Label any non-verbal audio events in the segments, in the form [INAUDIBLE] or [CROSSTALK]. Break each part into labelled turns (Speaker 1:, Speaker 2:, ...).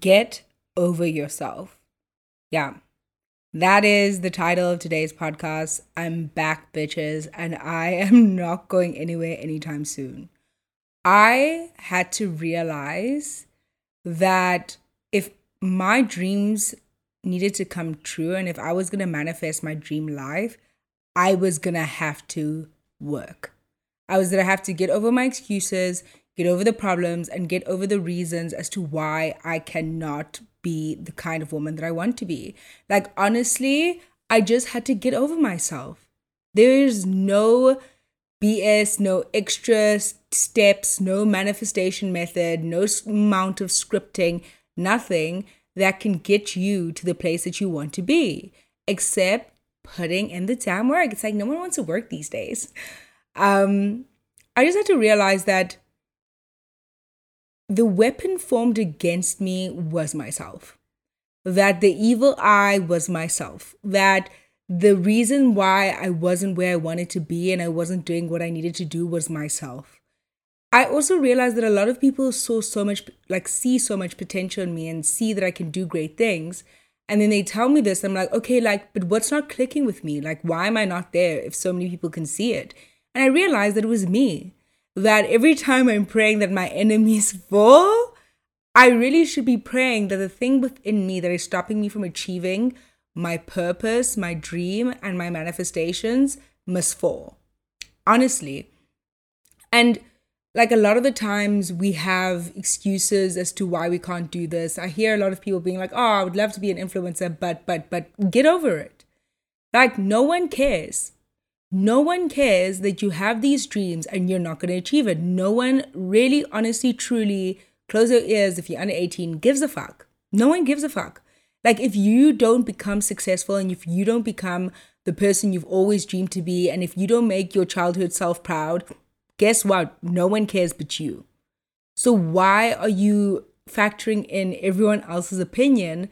Speaker 1: Get over yourself. Yeah. That is the title of today's podcast. I'm back, bitches, and I [LAUGHS] am not going anywhere anytime soon. I had to realize that if my dreams needed to come true and if I was going to manifest my dream life, I was going to have to work. I was going to have to get over my excuses, get over the problems, and get over the reasons as to why I cannot be the kind of woman that I want to be. Like, honestly, I just had to get over myself. There's no BS, no extra steps, no manifestation method, no amount of scripting, nothing that can get you to the place that you want to be, except putting in the damn work. It's like no one wants to work these days. Um, I just had to realize that the weapon formed against me was myself. That the evil eye was myself. That the reason why I wasn't where I wanted to be and I wasn't doing what I needed to do was myself. I also realized that a lot of people saw so much, like, see so much potential in me and see that I can do great things. And then they tell me this, I'm like, okay, like, but what's not clicking with me? Like, why am I not there if so many people can see it? And I realized that it was me that every time I'm praying that my enemies fall, I really should be praying that the thing within me that is stopping me from achieving my purpose, my dream, and my manifestations must fall. Honestly. And like a lot of the times we have excuses as to why we can't do this. I hear a lot of people being like, "Oh, I would love to be an influencer, but but but get over it." Like no one cares. No one cares that you have these dreams and you're not going to achieve it. No one really, honestly, truly, close your ears if you're under 18, gives a fuck. No one gives a fuck. Like, if you don't become successful and if you don't become the person you've always dreamed to be, and if you don't make your childhood self proud, guess what? No one cares but you. So, why are you factoring in everyone else's opinion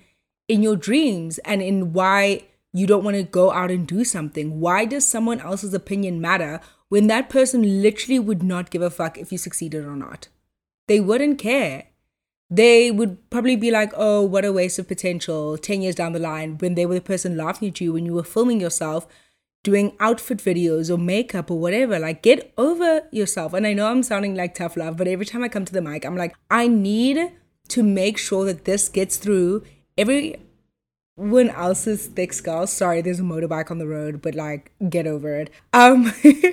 Speaker 1: in your dreams and in why you don't want to go out and do something. Why does someone else's opinion matter when that person literally would not give a fuck if you succeeded or not? They wouldn't care. They would probably be like, oh, what a waste of potential 10 years down the line when they were the person laughing at you when you were filming yourself doing outfit videos or makeup or whatever. Like, get over yourself. And I know I'm sounding like tough love, but every time I come to the mic, I'm like, I need to make sure that this gets through every when else's thick skull. Sorry, there's a motorbike on the road, but like, get over it. Um,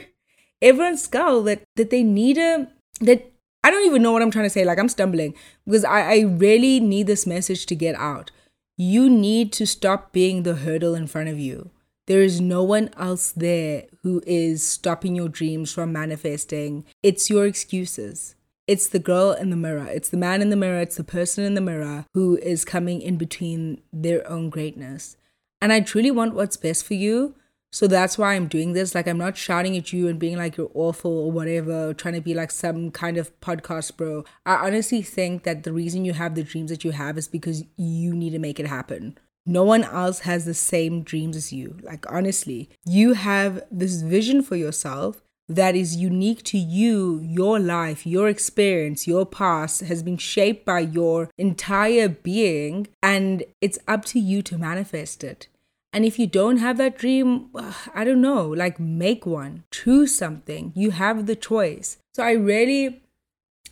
Speaker 1: [LAUGHS] everyone's skull that that they need a that I don't even know what I'm trying to say. Like, I'm stumbling because I I really need this message to get out. You need to stop being the hurdle in front of you. There is no one else there who is stopping your dreams from manifesting. It's your excuses. It's the girl in the mirror. It's the man in the mirror. It's the person in the mirror who is coming in between their own greatness. And I truly want what's best for you. So that's why I'm doing this. Like, I'm not shouting at you and being like you're awful or whatever, or trying to be like some kind of podcast bro. I honestly think that the reason you have the dreams that you have is because you need to make it happen. No one else has the same dreams as you. Like, honestly, you have this vision for yourself that is unique to you, your life, your experience, your past has been shaped by your entire being, and it's up to you to manifest it. And if you don't have that dream, uh, I don't know, like make one, choose something. You have the choice. So I really,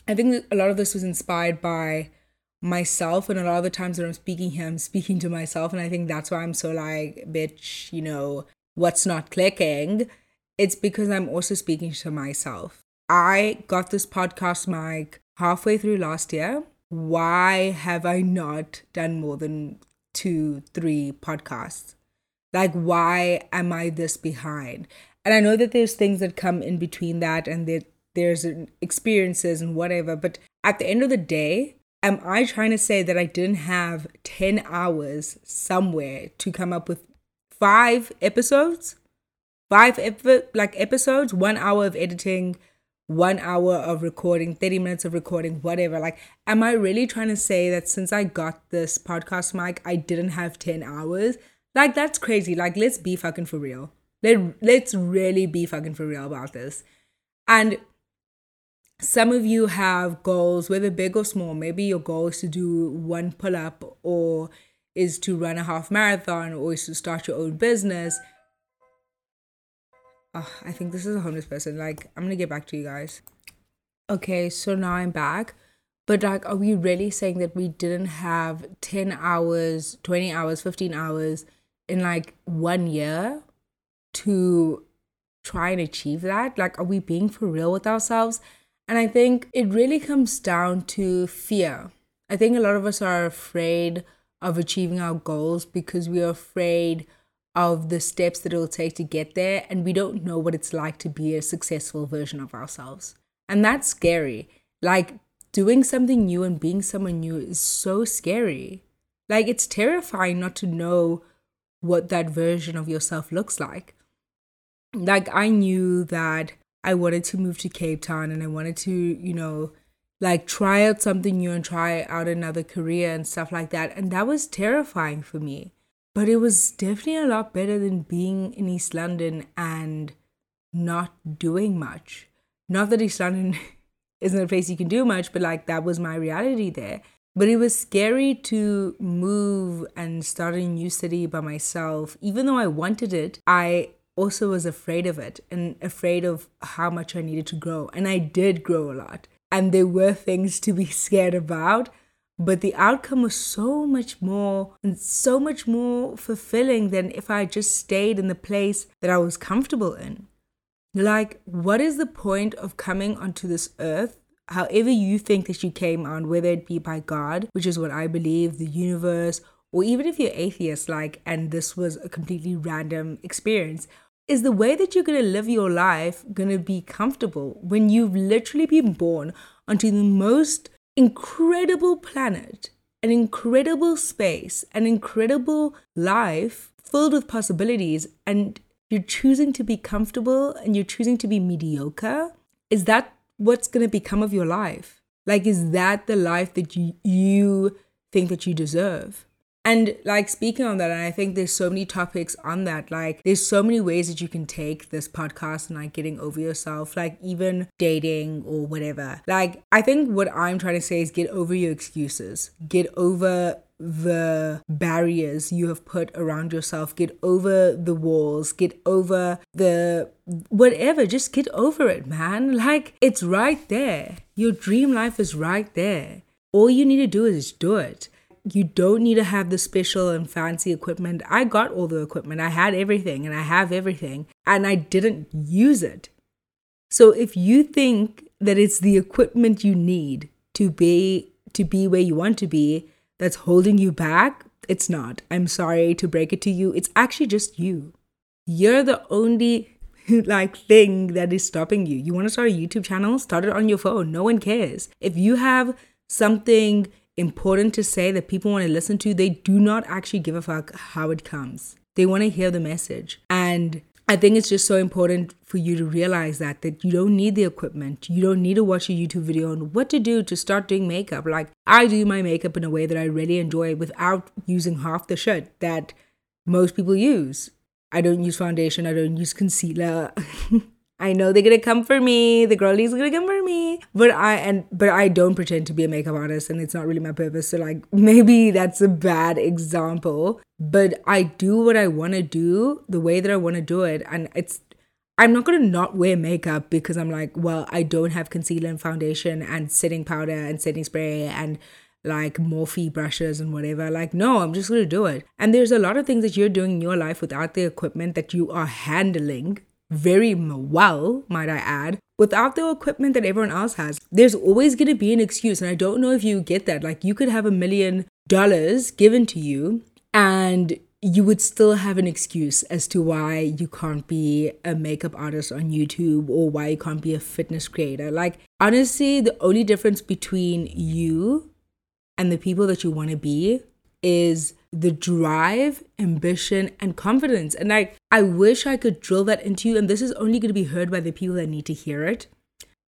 Speaker 1: I think a lot of this was inspired by myself and a lot of the times that I'm speaking here, I'm [LAUGHS] speaking to myself. And I think that's why I'm so like, bitch, you know, what's not clicking it's because I'm also speaking to myself. I got this podcast mic halfway through last year. Why have I not done more than two, three podcasts? Like, why am I this behind? And I know that there's things that come in between that and that there's experiences and whatever. But at the end of the day, am I trying to say that I didn't have 10 hours somewhere to come up with five episodes? Five ep- like episodes, one hour of editing, one hour of recording, 30 minutes of recording, whatever. Like, am I really trying to say that since I got this podcast mic, I didn't have 10 hours? Like, that's crazy. Like, let's be fucking for real. Let, let's really be fucking for real about this. And some of you have goals, whether big or small. Maybe your goal is to do one pull up, or is to run a half marathon, or is to start your own business. I think this is a homeless person. Like, I'm gonna get back to you guys. Okay, so now I'm back. But like, are we really saying that we didn't have 10 hours, 20 hours, 15 hours in like one year to try and achieve that? Like, are we being for real with ourselves? And I think it really comes down to fear. I think a lot of us are afraid of achieving our goals because we are afraid of the steps that it'll take to get there, and we don't know what it's like to be a successful version of ourselves. And that's scary. Like, doing something new and being someone new is so scary. Like, it's terrifying not to know what that version of yourself looks like. Like, I knew that I wanted to move to Cape Town and I wanted to, you know, like try out something new and try out another career and stuff like that. And that was terrifying for me. But it was definitely a lot better than being in East London and not doing much. Not that East London [LAUGHS] isn't a place you can do much, but like that was my reality there. But it was scary to move and start a new city by myself. Even though I wanted it, I also was afraid of it and afraid of how much I needed to grow. And I did grow a lot. And there were things to be [LAUGHS] scared about. But the outcome was so much more and so much more fulfilling than if I just stayed in the place that I was comfortable in. Like, what is the point of coming onto this earth however you think that you came on, whether it be by God, which is what I believe, the universe, or even if you're atheist, like, and this was a completely random experience, is the way that you're going to live your life going to be comfortable when you've literally been born onto the most incredible planet, an incredible space, an incredible life filled with possibilities, and you're choosing to be comfortable and you're choosing to be mediocre, is that what's going to become of your life? Like, is that the life that you, you think that you deserve? And like speaking on that, and I think there's so many topics on that. Like, there's so many ways that you can take this podcast and like getting over yourself, like even dating or whatever. Like, I think what I'm trying to say is get over your excuses, get over the barriers you have put around yourself, get over the walls, get over the whatever, just get over it, man. [LAUGHS] Like, it's right there. Your dream life is right there. All you need to do is do it you don't need to have the special and fancy equipment. I got all the equipment. I had everything and I have everything and I didn't use it. So if you think that it's the equipment you need to be to be where you want to be that's holding you back, it's not. I'm sorry to break it to you. It's actually just you. You're the only [LAUGHS] like thing that is stopping you. You want to start a YouTube channel? Start it on your phone. No one cares. If you have something important to say that people want to listen to, they do not actually give a fuck how it comes. They want to hear the message. And I think it's just so important for you to realize that that you don't need the equipment. You don't need to watch a YouTube video on what to do to start doing makeup. Like I do my makeup in a way that I really enjoy without using half the shit that most people use. I don't use foundation, I don't use concealer. [LAUGHS] I know they're gonna come for me. The girlies are gonna come for me. But I and but I don't pretend to be a makeup artist and it's not really my purpose. So like [LAUGHS] maybe that's a bad example. But I do what I wanna do the way that I wanna do it. And it's I'm not gonna not wear makeup because I'm like, well, I don't have concealer and foundation and setting powder and setting spray and like Morphe brushes and whatever. Like, no, I'm just gonna do it. And there's a lot of things that you're doing in your life without the equipment that you are handling very well, might I add, without the equipment that everyone else has. There's always going to be an excuse. And I don't know if you get that. Like, you could have a million dollars given to you and you would still have an excuse as to why you can't be a makeup artist on YouTube or why you can't be a fitness creator. Like, honestly, the only difference between you and the people that you want to be is the drive, ambition, and confidence. And like, I wish I could drill that into you. And this is only going to be heard by the people that need to hear it.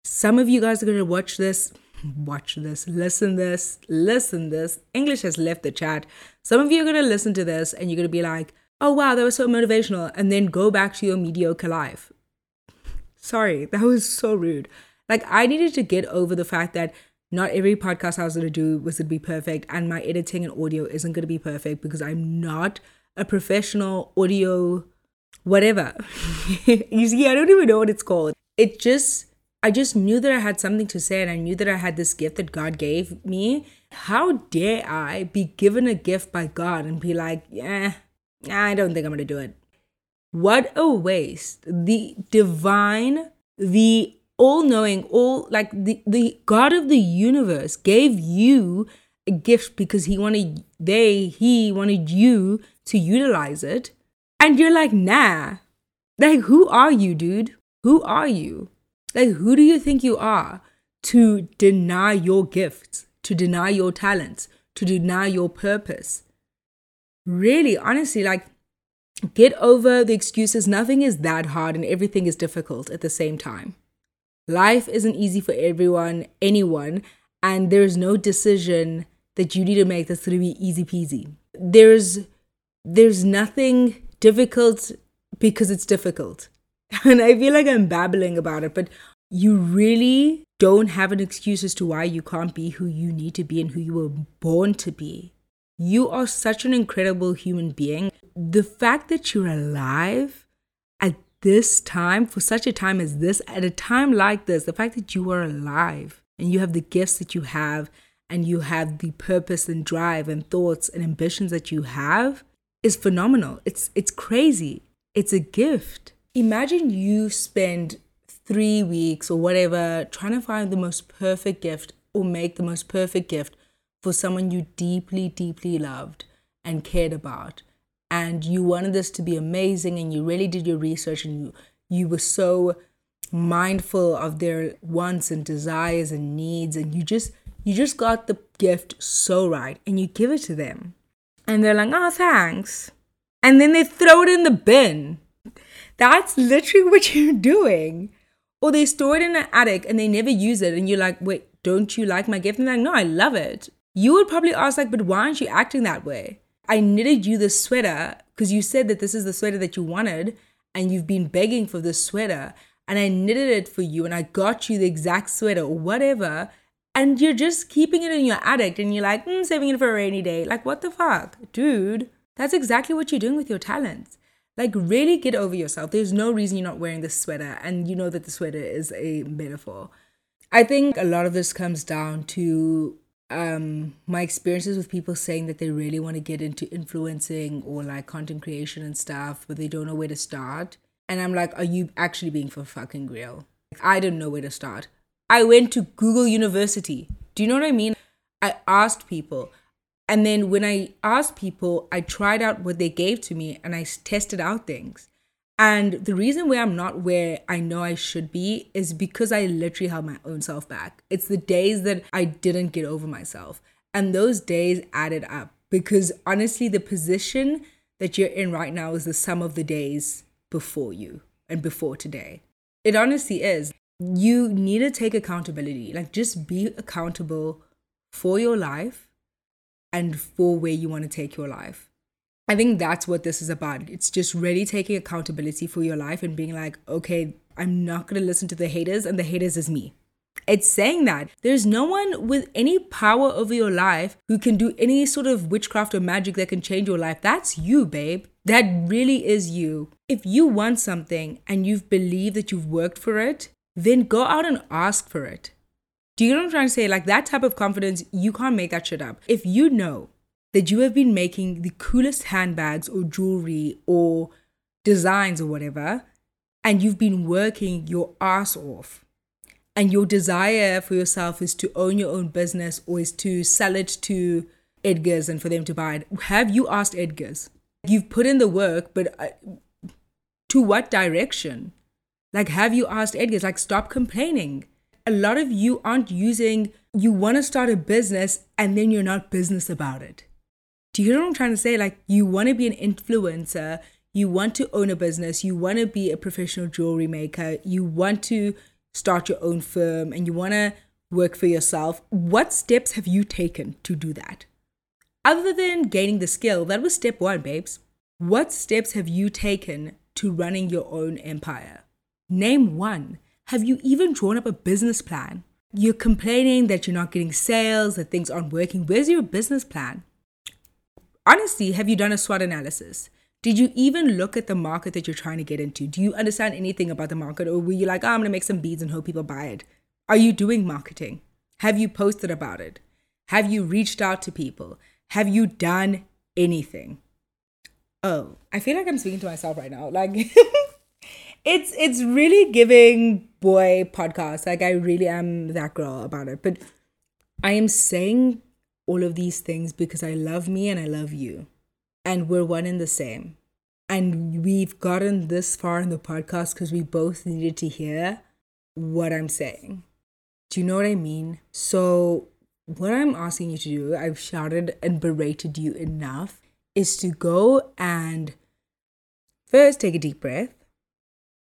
Speaker 1: Some of you guys are going to watch this, watch this, listen this, listen this. English has left the chat. Some of you are going to listen to this and you're going to be like, oh wow, that was so motivational. And then go back to your mediocre life. Sorry, that was so rude. Like I needed to get over the fact that not every podcast I was going to do was going to be perfect, and my editing and audio isn't going to be perfect because I'm not a professional audio, whatever. [LAUGHS] you see, I don't even know what it's called. It just, I just knew that I had something to say, and I knew that I had this gift that God gave me. How dare I be given a gift by God and be like, eh, yeah, I don't think I'm going to do it. What a waste. The divine, the all knowing, all like the, the God of the universe gave you a gift because he wanted, they, he wanted you to utilize it. And you're like, nah. Like, who are you, dude? Who are you? Like, who do you think you are to deny your gifts, to deny your talents, to deny your purpose? Really, honestly, like, get over the excuses. Nothing is that hard and everything is difficult at the same time. Life isn't easy for everyone, anyone, and there's no decision that you need to make that's going to be easy peasy. There's there's nothing difficult because it's difficult. [LAUGHS] And I feel like I'm babbling about it, but you really don't have an excuse as to why you can't be who you need to be and who you were born to be. You are such an incredible human being. The fact that you're alive this time, for such a time as this, at a time like this, the fact that you are alive and you have the gifts that you have and you have the purpose and drive and thoughts and ambitions that you have is phenomenal. It's it's crazy. It's a gift. Imagine you spend 3 weeks or whatever trying to find the most perfect gift or make the most perfect gift for someone you deeply deeply loved and cared about and you wanted this to be amazing and you really did your research and you you were so mindful of their wants and desires and needs and you just you just got the gift so right and you give it to them. And they're like oh thanks. And then they throw it in the bin. That's literally [LAUGHS] what you're doing. Or they store it in an attic and they never use it and you're like wait don't you like my gift? And they're like no i love it. You would probably ask like but why aren't you acting that way I knitted you this sweater because you said that this is the sweater that you wanted and you've been begging for this sweater and I knitted it for you and I got you the exact sweater or whatever and you're just keeping it in your attic and you're like, mm, saving it for a rainy day. Like, what the fuck? Dude, that's exactly what you're doing with your talents. Like, really get over yourself. There's no reason you're not wearing this sweater and you know that the sweater is a metaphor. I think a lot of this comes down to um, my experiences with people saying that they really want to get into influencing or like content creation and stuff, but they don't know where to start. And I'm like, are you actually being for fucking real? Like, I didn't know where to start. I went to Google University. Do you know what I mean? I asked people. And then when I asked people, I tried out what they gave to me and I tested out things. And the reason why I'm not where I know I should be is because I literally held my own self back. It's the days that I didn't get over myself. And those days added up because honestly, the position that you're in right now is the sum of the days before you and before today. It honestly is. You need to take accountability. Like, just be accountable for your life and for where you want to take your life. I think that's what this is about. It's just really taking accountability for your life and being like, okay, I'm not going to listen to the haters, and the haters is me. It's saying that there's no one with any power over your life who can do any sort of witchcraft or magic that can change your life. That's you, babe. That really is you. If you want something and you've believed that you've worked for it, then go out and ask for it. Do you know what I'm trying to say? Like that type of confidence, you can't make that shit up. If you know that you have been making the coolest handbags or jewelry or designs or whatever, and you've been working your ass off, and your desire for yourself is to own your own business or is to sell it to Edgars and for them to buy it, have you asked Edgars? You've put in the work, but uh, to what direction? Like, have you asked Edgars? Like, stop complaining. A lot of you aren't using, you want to start a business and then you're not business about it. Do you know what I'm trying to say? Like, you want to be an influencer, you want to own a business, you want to be a professional jewelry maker, you want to start your own firm, and you want to work for yourself. What steps have you taken to do that? Other than gaining the skill, that was step one, babes. What steps have you taken to running your own empire? Name one. Have you even drawn up a business plan? You're complaining that you're not getting sales, that things aren't working. Where's your business plan? Honestly, have you done a SWOT analysis? Did you even look at the market that you're trying to get into? Do you understand anything about the market? Or were you like, oh, I'm going to make some beads and hope people buy it? Are you doing marketing? Have you posted about it? Have you reached out to people? Have you done anything? Oh, I feel like I'm speaking to myself right now. Like [LAUGHS] it's it's really giving boy podcast. Like I really am that girl about it. But I am saying all of these things because I love me and I love you. And we're one and the same. And we've gotten this far in the podcast because we both needed to hear what I'm saying. Do you know what I mean? So, what I'm asking you to do, I've shouted and berated you enough, is to go and first take a deep breath,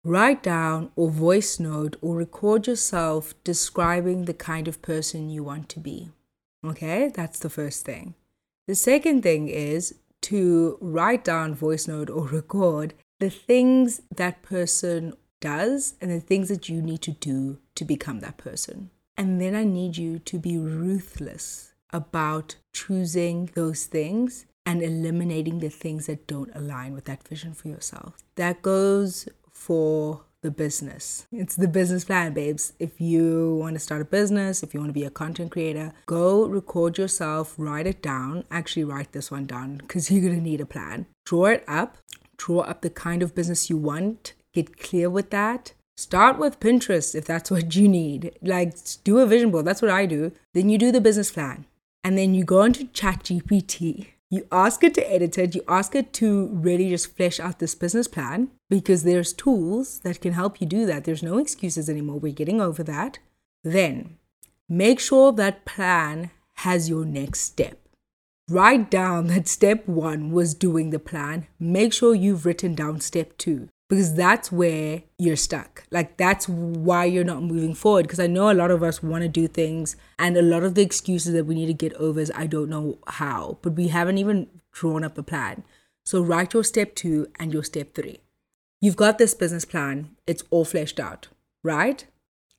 Speaker 1: write down or voice note or record yourself describing the kind of person you want to be. Okay, that's the first thing. The second thing is to write down, voice note, or record the things that person does and the things that you need to do to become that person. And then I need you to be ruthless about choosing those things and eliminating the things that don't align with that vision for yourself. That goes for the business. It's the business plan, babes. If you want to start a business, if you want to be a content creator, go record yourself, write it down. Actually, write this one down because you're going to need a plan. Draw it up, draw up the kind of business you want, get clear with that. Start with Pinterest if that's [LAUGHS] what you need. Like, do a vision board. That's what I do. Then you do the business plan. And then you go into ChatGPT you ask it to edit it, you ask it to really just flesh out this business plan because there's tools that can help you do that. There's no excuses anymore. We're getting over that. Then make sure that plan has your next step. Write down that step one was doing the plan. Make sure you've written down step two because that's where you're stuck. Like that's why you're not moving forward. Because I know a lot of us want to do things, and a lot of the excuses that we need to get over is I don't know how, but we haven't even drawn up a plan. So write your step two and your step three. You've got this business plan, it's all fleshed out, right?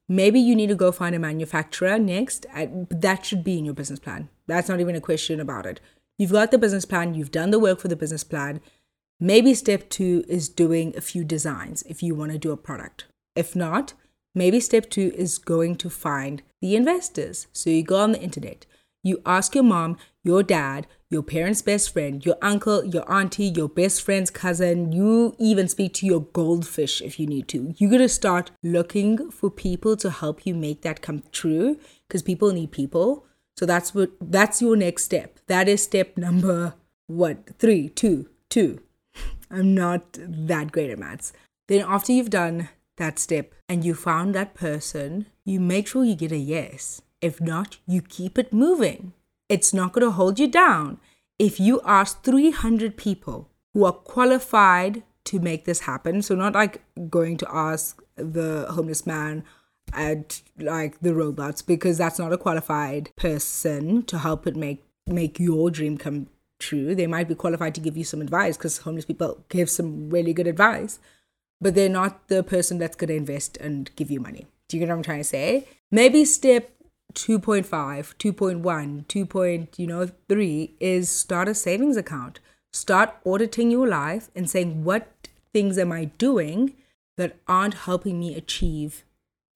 Speaker 1: Maybe you need to go find a manufacturer next. That should be in your business plan. That's not even a question about it. You've got the business plan, you've done the work for the business plan Maybe step two is doing a few designs if you want to do a product. If not, maybe step two is going to find the investors. So you go on the internet, you ask your mom, your dad, your parents' best friend, your uncle, your auntie, your best friend's cousin. You even speak to your goldfish if you need to. You're to start looking for people to help you make that come true because people need people. So that's what that's your next step. That is step number what? Three, two, two. I'm not that great at maths. Then, after you've done that step and you found that person, you make sure you get a yes. If not, you keep it moving. It's not going to hold you down. If you ask 300 people who are qualified to make this happen, so not like going to ask the homeless man at like the robots because that's not a qualified person to help it make make your dream come true. They might be qualified to give you some advice because homeless people give some really good advice, but they're not the person that's going to invest and give you money. Do you get what I'm trying to say? Maybe step 2.5, 2.1, 2. Point, you know, 3 is start a savings account. Start auditing your life and saying what things am I doing that aren't helping me achieve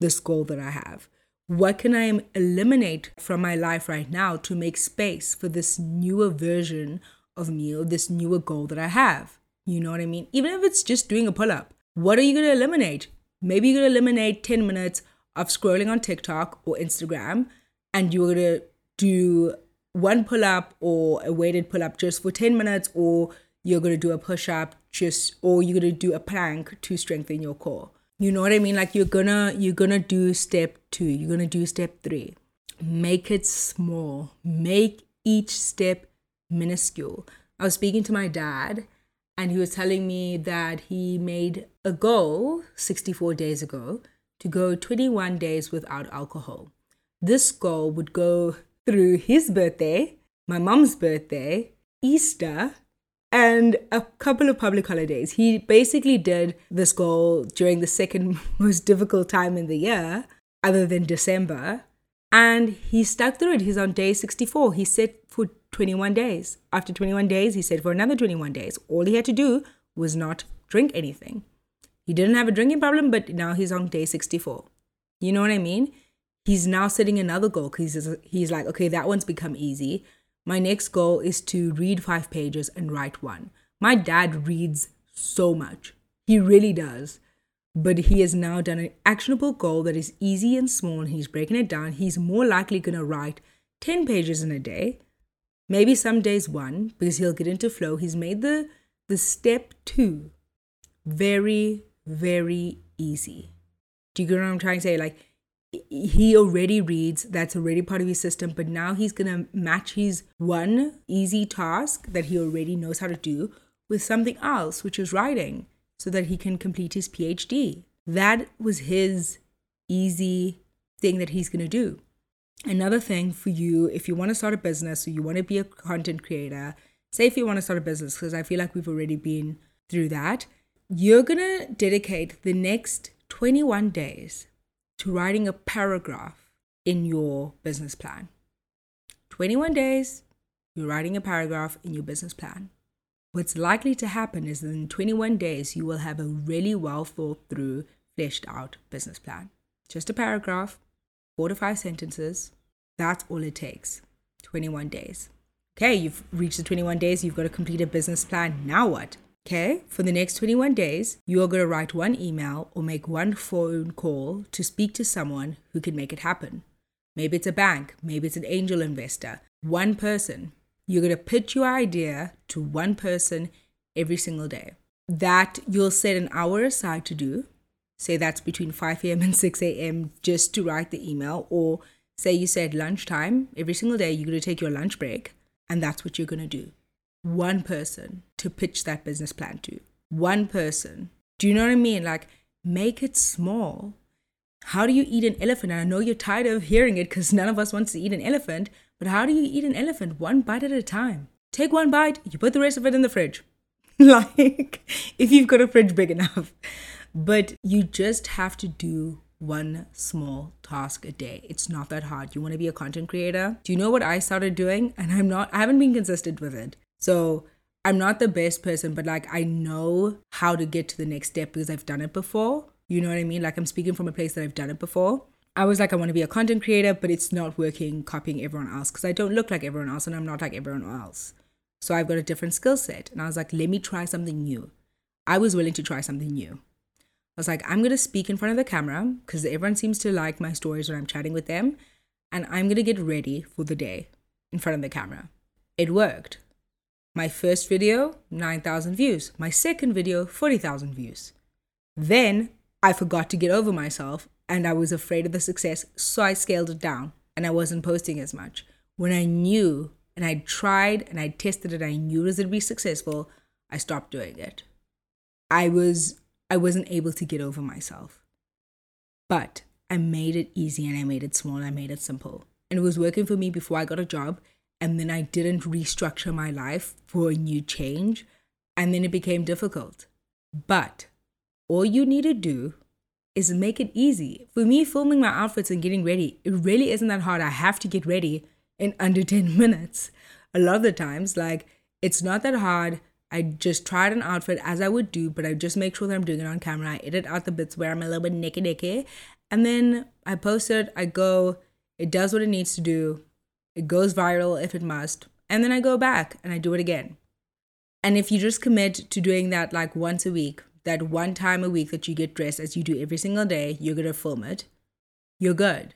Speaker 1: this goal that I have. What can I eliminate from my life right now to make space for this newer version of me or this newer goal that I have? You know what I mean? Even if it's just doing a pull up, what are you going to eliminate? Maybe you're going to eliminate 10 minutes of scrolling on TikTok or Instagram and you're going to do one pull up or a weighted pull up just for 10 minutes or you're going to do a push up just or you're going to do a plank to strengthen your core you know what i mean? Like you're gonna you're gonna do step two. You're gonna do step three. Make it small. Make each step minuscule. I was speaking to my dad and he was telling me that he made a goal 64 days ago to go 21 days without alcohol. This goal would go through his birthday my mom's birthday easter and a couple of public holidays. He basically did this goal during the second [LAUGHS] most difficult time in the year, other than December. And he stuck through it. He's on day 64. He set for 21 days. After 21 days, he said for another 21 days. All he had to do was not drink anything. He didn't have a drinking problem, but now he's on day 64. You know what I mean? He's now setting another goal because he's, he's like, okay, that one's become easy. My next goal is to read five pages and write one. My dad reads so much. He really does. But he has now done an actionable goal that is easy and small, and he's breaking it down. He's more likely going to write 10 pages in a day, maybe some days one, because he'll get into flow. He's made the, the step two very, very easy. Do you get what I'm trying to say? Like, he already reads, that's already part of his system, but now he's gonna match his one easy task that he already knows how to do with something else, which is writing, so that he can complete his PhD. That was his easy thing that he's gonna do. Another thing for you, if you wanna start a business or you wanna be a content creator, say if you wanna start a business, because I feel like we've already been through that, you're gonna dedicate the next 21 days to writing a paragraph in your business plan. 21 days, you're writing a paragraph in your business plan. What's likely to happen is that in 21 days, you will have a really well thought through, fleshed out business plan. Just a paragraph, four to five sentences. That's all it takes. 21 days. Okay, you've reached the 21 days, you've got to complete a business plan. Now what? Okay, for the next 21 days, you are going to write one email or make one phone call to speak to someone who can make it happen. Maybe it's a bank, maybe it's an angel investor, one person. You're going to pitch your idea to one person every single day. That you'll set an hour aside to do. Say that's between 5 a.m. and 6 a.m. just to write the email. Or say you said lunchtime, every single day, you're going to take your lunch break, and that's what you're going to do one person to pitch that business plan to. One person. Do you know what I mean? Like, make it small. How do you eat an elephant? And I know you're tired of hearing it because none of us wants to eat an elephant, but how do you eat an elephant? One bite at a time. Take one bite, you put the rest of it in the fridge. [LAUGHS] like, if you've got a fridge big enough. But you just have to do one small task a day. It's not that hard. You want to be a content creator? Do you know what I started doing? And I'm not, I haven't been consistent with it. So I'm not the best person, but like I know how to get to the next step because I've done it before. You know what I mean? Like I'm speaking from a place that I've done it before. I was like, I want to be a content creator, but it's not working copying everyone else because I don't look like everyone else and I'm not like everyone else. So I've got a different skill set. And I was like, let me try something new. I was willing to try something new. I was like, I'm going to speak in front of the camera because everyone seems to like my stories when I'm chatting with them. And I'm going to get ready for the day in front of the camera. It worked. My first video, 9,000 views. My second video, 40,000 views. Then I forgot to get over myself and I was afraid of the success, so I scaled it down and I wasn't posting as much. When I knew and I tried and I tested it, I knew it to be successful, I stopped doing it. I was I wasn't able to get over myself. But I made it easy and I made it small and I made it simple. And it was working for me before I got a job and then I didn't restructure my life for a new change, and then it became difficult. But all you need to do is make it easy. For me, filming my outfits and getting ready, it really isn't that hard. I have to get ready in under [LAUGHS] 10 minutes. A lot of the times, like, it's not that hard. I just tried an outfit as I would do, but I just make sure that I'm doing it on camera. I edit out the bits where I'm a little bit naked, naked, and then I post it. I go, it does what it needs to do. It goes viral if it must. And then I go back and I do it again. And if you just commit to doing that like once a week, that one time a week that you get dressed as you do every single day, you're going to film it, you're good.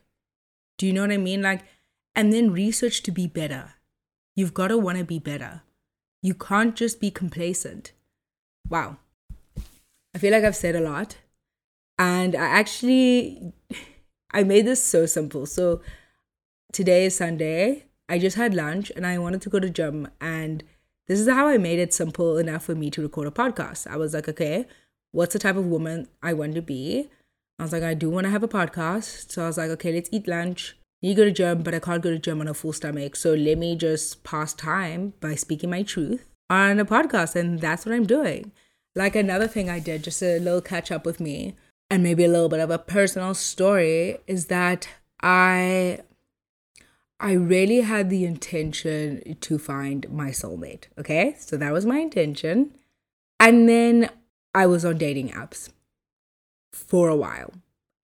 Speaker 1: Do you know what I mean? Like, and then research to be better. You've got to want to be better. You can't just be complacent. Wow. I feel like I've said a lot. And I actually, [LAUGHS] I made this so simple. So today is Sunday. I just had lunch and I wanted to go to gym and this is how I made it simple enough for me to record a podcast. I was like, okay, what's the type of woman I want to be? I was like, I do want to have a podcast. So I was like, okay, let's eat lunch. You go to gym, but I can't go to gym on a full stomach. So let me just pass time by speaking my truth. on a podcast. And that's what I'm doing. Like another thing I did, just a little catch up with me, and maybe a little bit of a personal story, is that I I really had the intention to find my soulmate. Okay. So that was my intention. And then I was on dating apps for a while.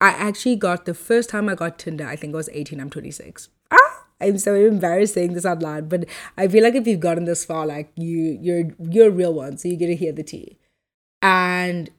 Speaker 1: I actually got the first time I got Tinder, I think I was 18, I'm 26. Ah, I'm so embarrassed saying this out loud, but I feel like if you've gotten this far, like you you're you're a real one, so you get to hear the tea. And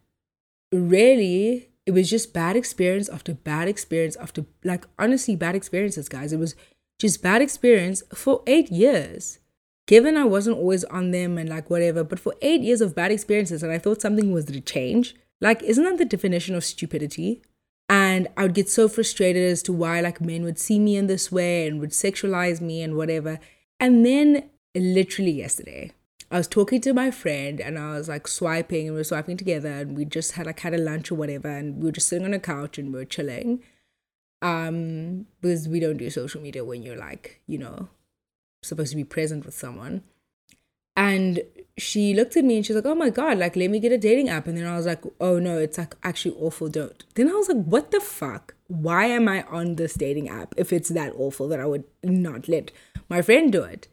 Speaker 1: really, it was just bad experience after bad experience after like honestly bad experiences, guys. It was just bad experience for eight years. Given I wasn't always on them and like whatever, but for eight years of bad experiences, and I thought something was to change. Like, isn't that the definition of stupidity? And I would get so frustrated as to why like men would see me in this way and would sexualize me and whatever. And then literally yesterday, I was talking to my friend and I was like swiping and we were swiping together and we just had like had a lunch or whatever and we were just sitting on a couch and we were chilling. Um, because we don't do social media when you're like, you know, supposed to be present with someone. And she looked at me and she's like, oh my God, like, let me get a dating app. And then I was like, oh no, it's like actually awful, don't. Then I was like, what the fuck? Why am I on this dating app if it's that awful that I would not let my friend do it?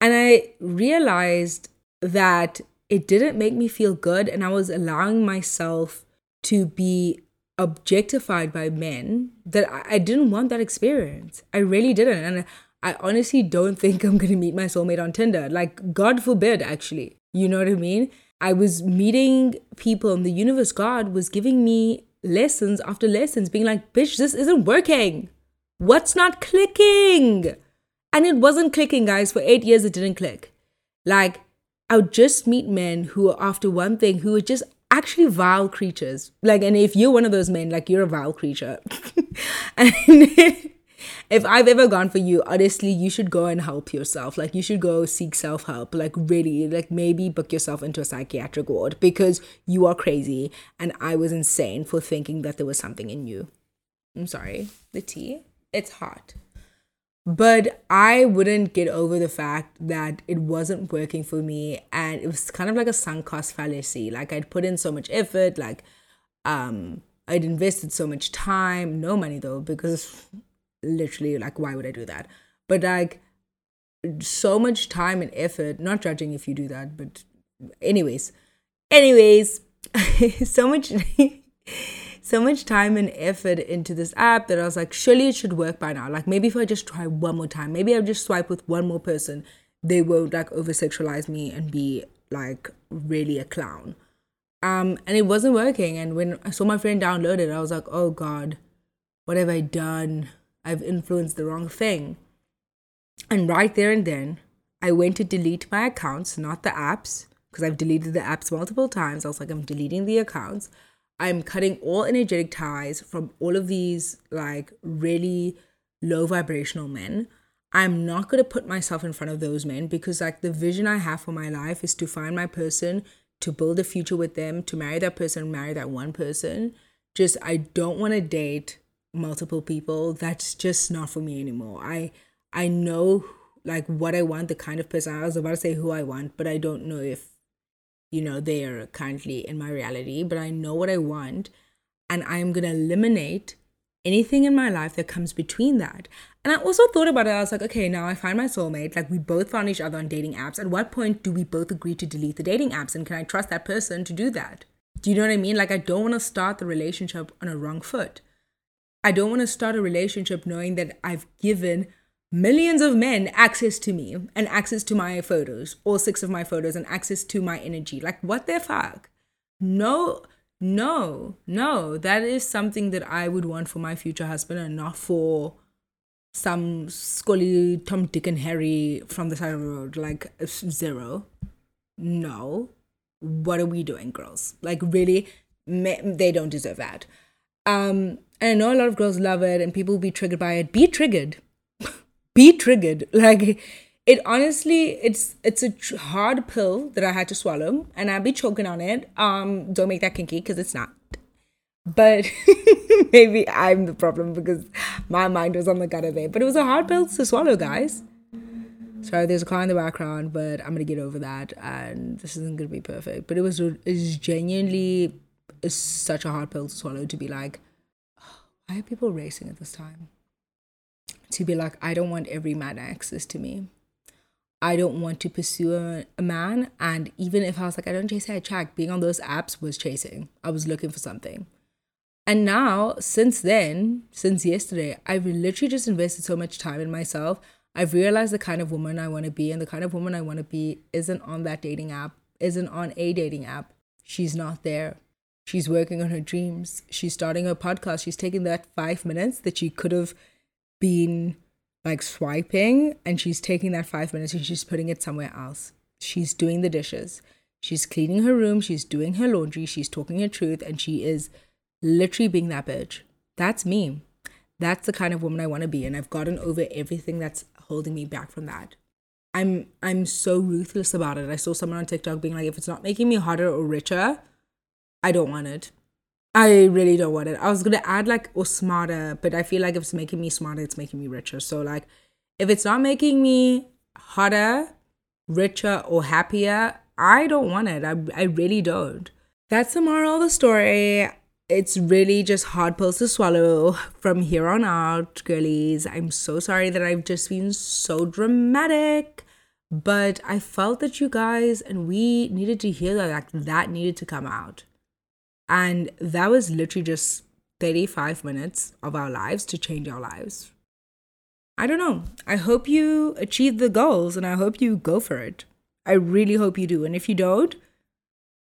Speaker 1: And I realized that it didn't make me feel good. And I was allowing myself to be objectified by men that I, didn't want that experience. I really didn't. And I honestly don't think I'm to meet my soulmate on Tinder. Like, God forbid, actually. You know what I mean? I was meeting people, and the universe God was giving me lessons after lessons, being like, bitch, this isn't working. What's not clicking? And it wasn't clicking, guys. For eight years, it didn't click. Like, I would just meet men who are after one thing, who are just actually vile creatures. Like, and if you're one of those men, like, you're a vile creature. [LAUGHS] and [LAUGHS] if I've ever gone for you, honestly, you should go and help yourself. Like, you should go seek self help. Like, really, like, maybe book yourself into a psychiatric ward because you are crazy. And I was insane for thinking that there was something in you. I'm sorry. The tea? It's hot. But I wouldn't get over the fact that it wasn't working for me. And it was kind of like a sunk cost fallacy. Like, I'd put in so much effort. Like, um, I'd invested so much time, no money though, because literally like why would i do that but like so much time and effort not judging if you do that but anyways anyways [LAUGHS] so much [LAUGHS] so much time and effort into this app that i was like surely it should work by now like maybe if i just try one more time maybe i'll just swipe with one more person they won't like over sexualize me and be like really a clown um and it wasn't working and when i saw my friend download it i was like oh god what have i done I've influenced the wrong thing. And right there and then, I went to delete my accounts, not the apps, because I've deleted the apps multiple times. I was like, I'm deleting the accounts. I'm cutting all energetic ties from all of these like really low vibrational men. I'm not going to put myself in front of those men because like the vision I have for my life is to find my person, to build a future with them, to marry that person, marry that one person. Just I don't want to date multiple people that's just not for me anymore i i know like what i want the kind of person i was about to say who i want but i don't know if you know they are currently in my reality but i know what i want and i'm gonna eliminate anything in my life that comes between that. And i also thought about it i was like okay now i find my soulmate like we both found each other on dating apps. At what point do we both agree to delete the dating apps and can i trust that person to do that? Do you know what i mean? Like i don't want to start the relationship on a wrong foot. I don't want to start a relationship knowing that I've given millions of men access to me and access to my photos, all six of my photos, and access to my energy. Like, what the fuck? No, no, no. That is something that I would want for my future husband and not for some Scully, Tom, Dick, and Harry from the side of the road. Like, zero. No. What are we doing, girls? Like, really? They don't deserve that. Um, and I know a lot of girls love it and people will be triggered by it. Be triggered. Be triggered. [LAUGHS] Like it honestly, it's it's a hard pill that I had to swallow and I'll be choking on it. Um, don't make that kinky because it's not. But [LAUGHS] maybe I'm the problem because my mind was on the gutter there. But it was a hard pill to swallow, guys. Sorry, there's a car in the background, but I'm gonna get over that, and this isn't gonna be perfect. But it was it's genuinely such a hard pill to swallow to be like, why are people racing at this time? To be like, I don't want every man access to me. I don't want to pursue a, a, man. And even if I was like, I don't chase, I track, being on those apps was chasing. I was looking for something. And now, since then, since yesterday, I've literally just invested so much time in myself. I've realized the kind of woman I want to be, and the kind of woman I want to be isn't on that dating app, isn't on a dating app. She's not there. She's working on her dreams. She's starting her podcast. She's taking that five minutes that she could have been like swiping, and she's taking that five minutes and she's putting it somewhere else. She's doing the dishes. She's cleaning her room. She's doing her laundry. She's talking her truth, and she is literally being that bitch. That's me. That's the kind of woman I want to be. And I've gotten over everything that's holding me back from that. I'm I'm so ruthless about it. I saw someone on TikTok being like, if it's not making me hotter or richer, I don't want it. I really don't want it. I was gonna add like or smarter, but I feel like if it's making me smarter, it's making me richer. So like if it's not making me hotter, richer, or happier, I don't want it. I I really don't. That's the moral of the story it's really just hard pills to swallow from here on out, girlies. I'm so sorry that I've just been so dramatic, but I felt that you guys and we needed to hear that like, that needed to come out. And that was literally just 35 minutes of our lives to change our lives. I don't know. I hope you achieve the goals and I hope you go for it. I really hope you do. And if you don't,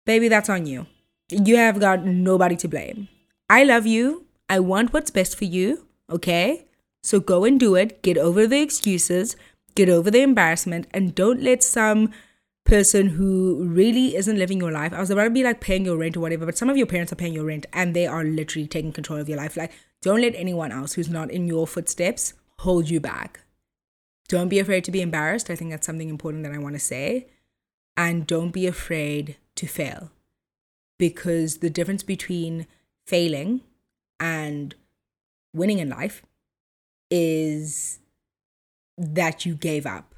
Speaker 1: baby, that's on you you have got nobody to blame. I love you. I want what's best for you. Okay? So go and do it. Get over the excuses, get over the embarrassment, and don't let some person who really isn't living your life. I was about to be like paying your rent or whatever, but some of your parents are paying your rent and they are literally taking control of your life. Like, don't let anyone else who's not in your footsteps hold you back. Don't be afraid to be embarrassed. I think that's something important that I want to say. And don't be afraid to fail because the difference between failing and winning in life is that you gave up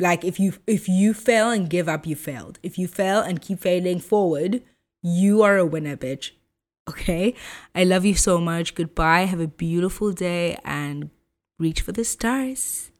Speaker 1: like if you if you fail and give up you failed. If you fail and keep failing forward you are a winner bitch. Okay? I love you so much. Goodbye. Have a beautiful day and reach for the stars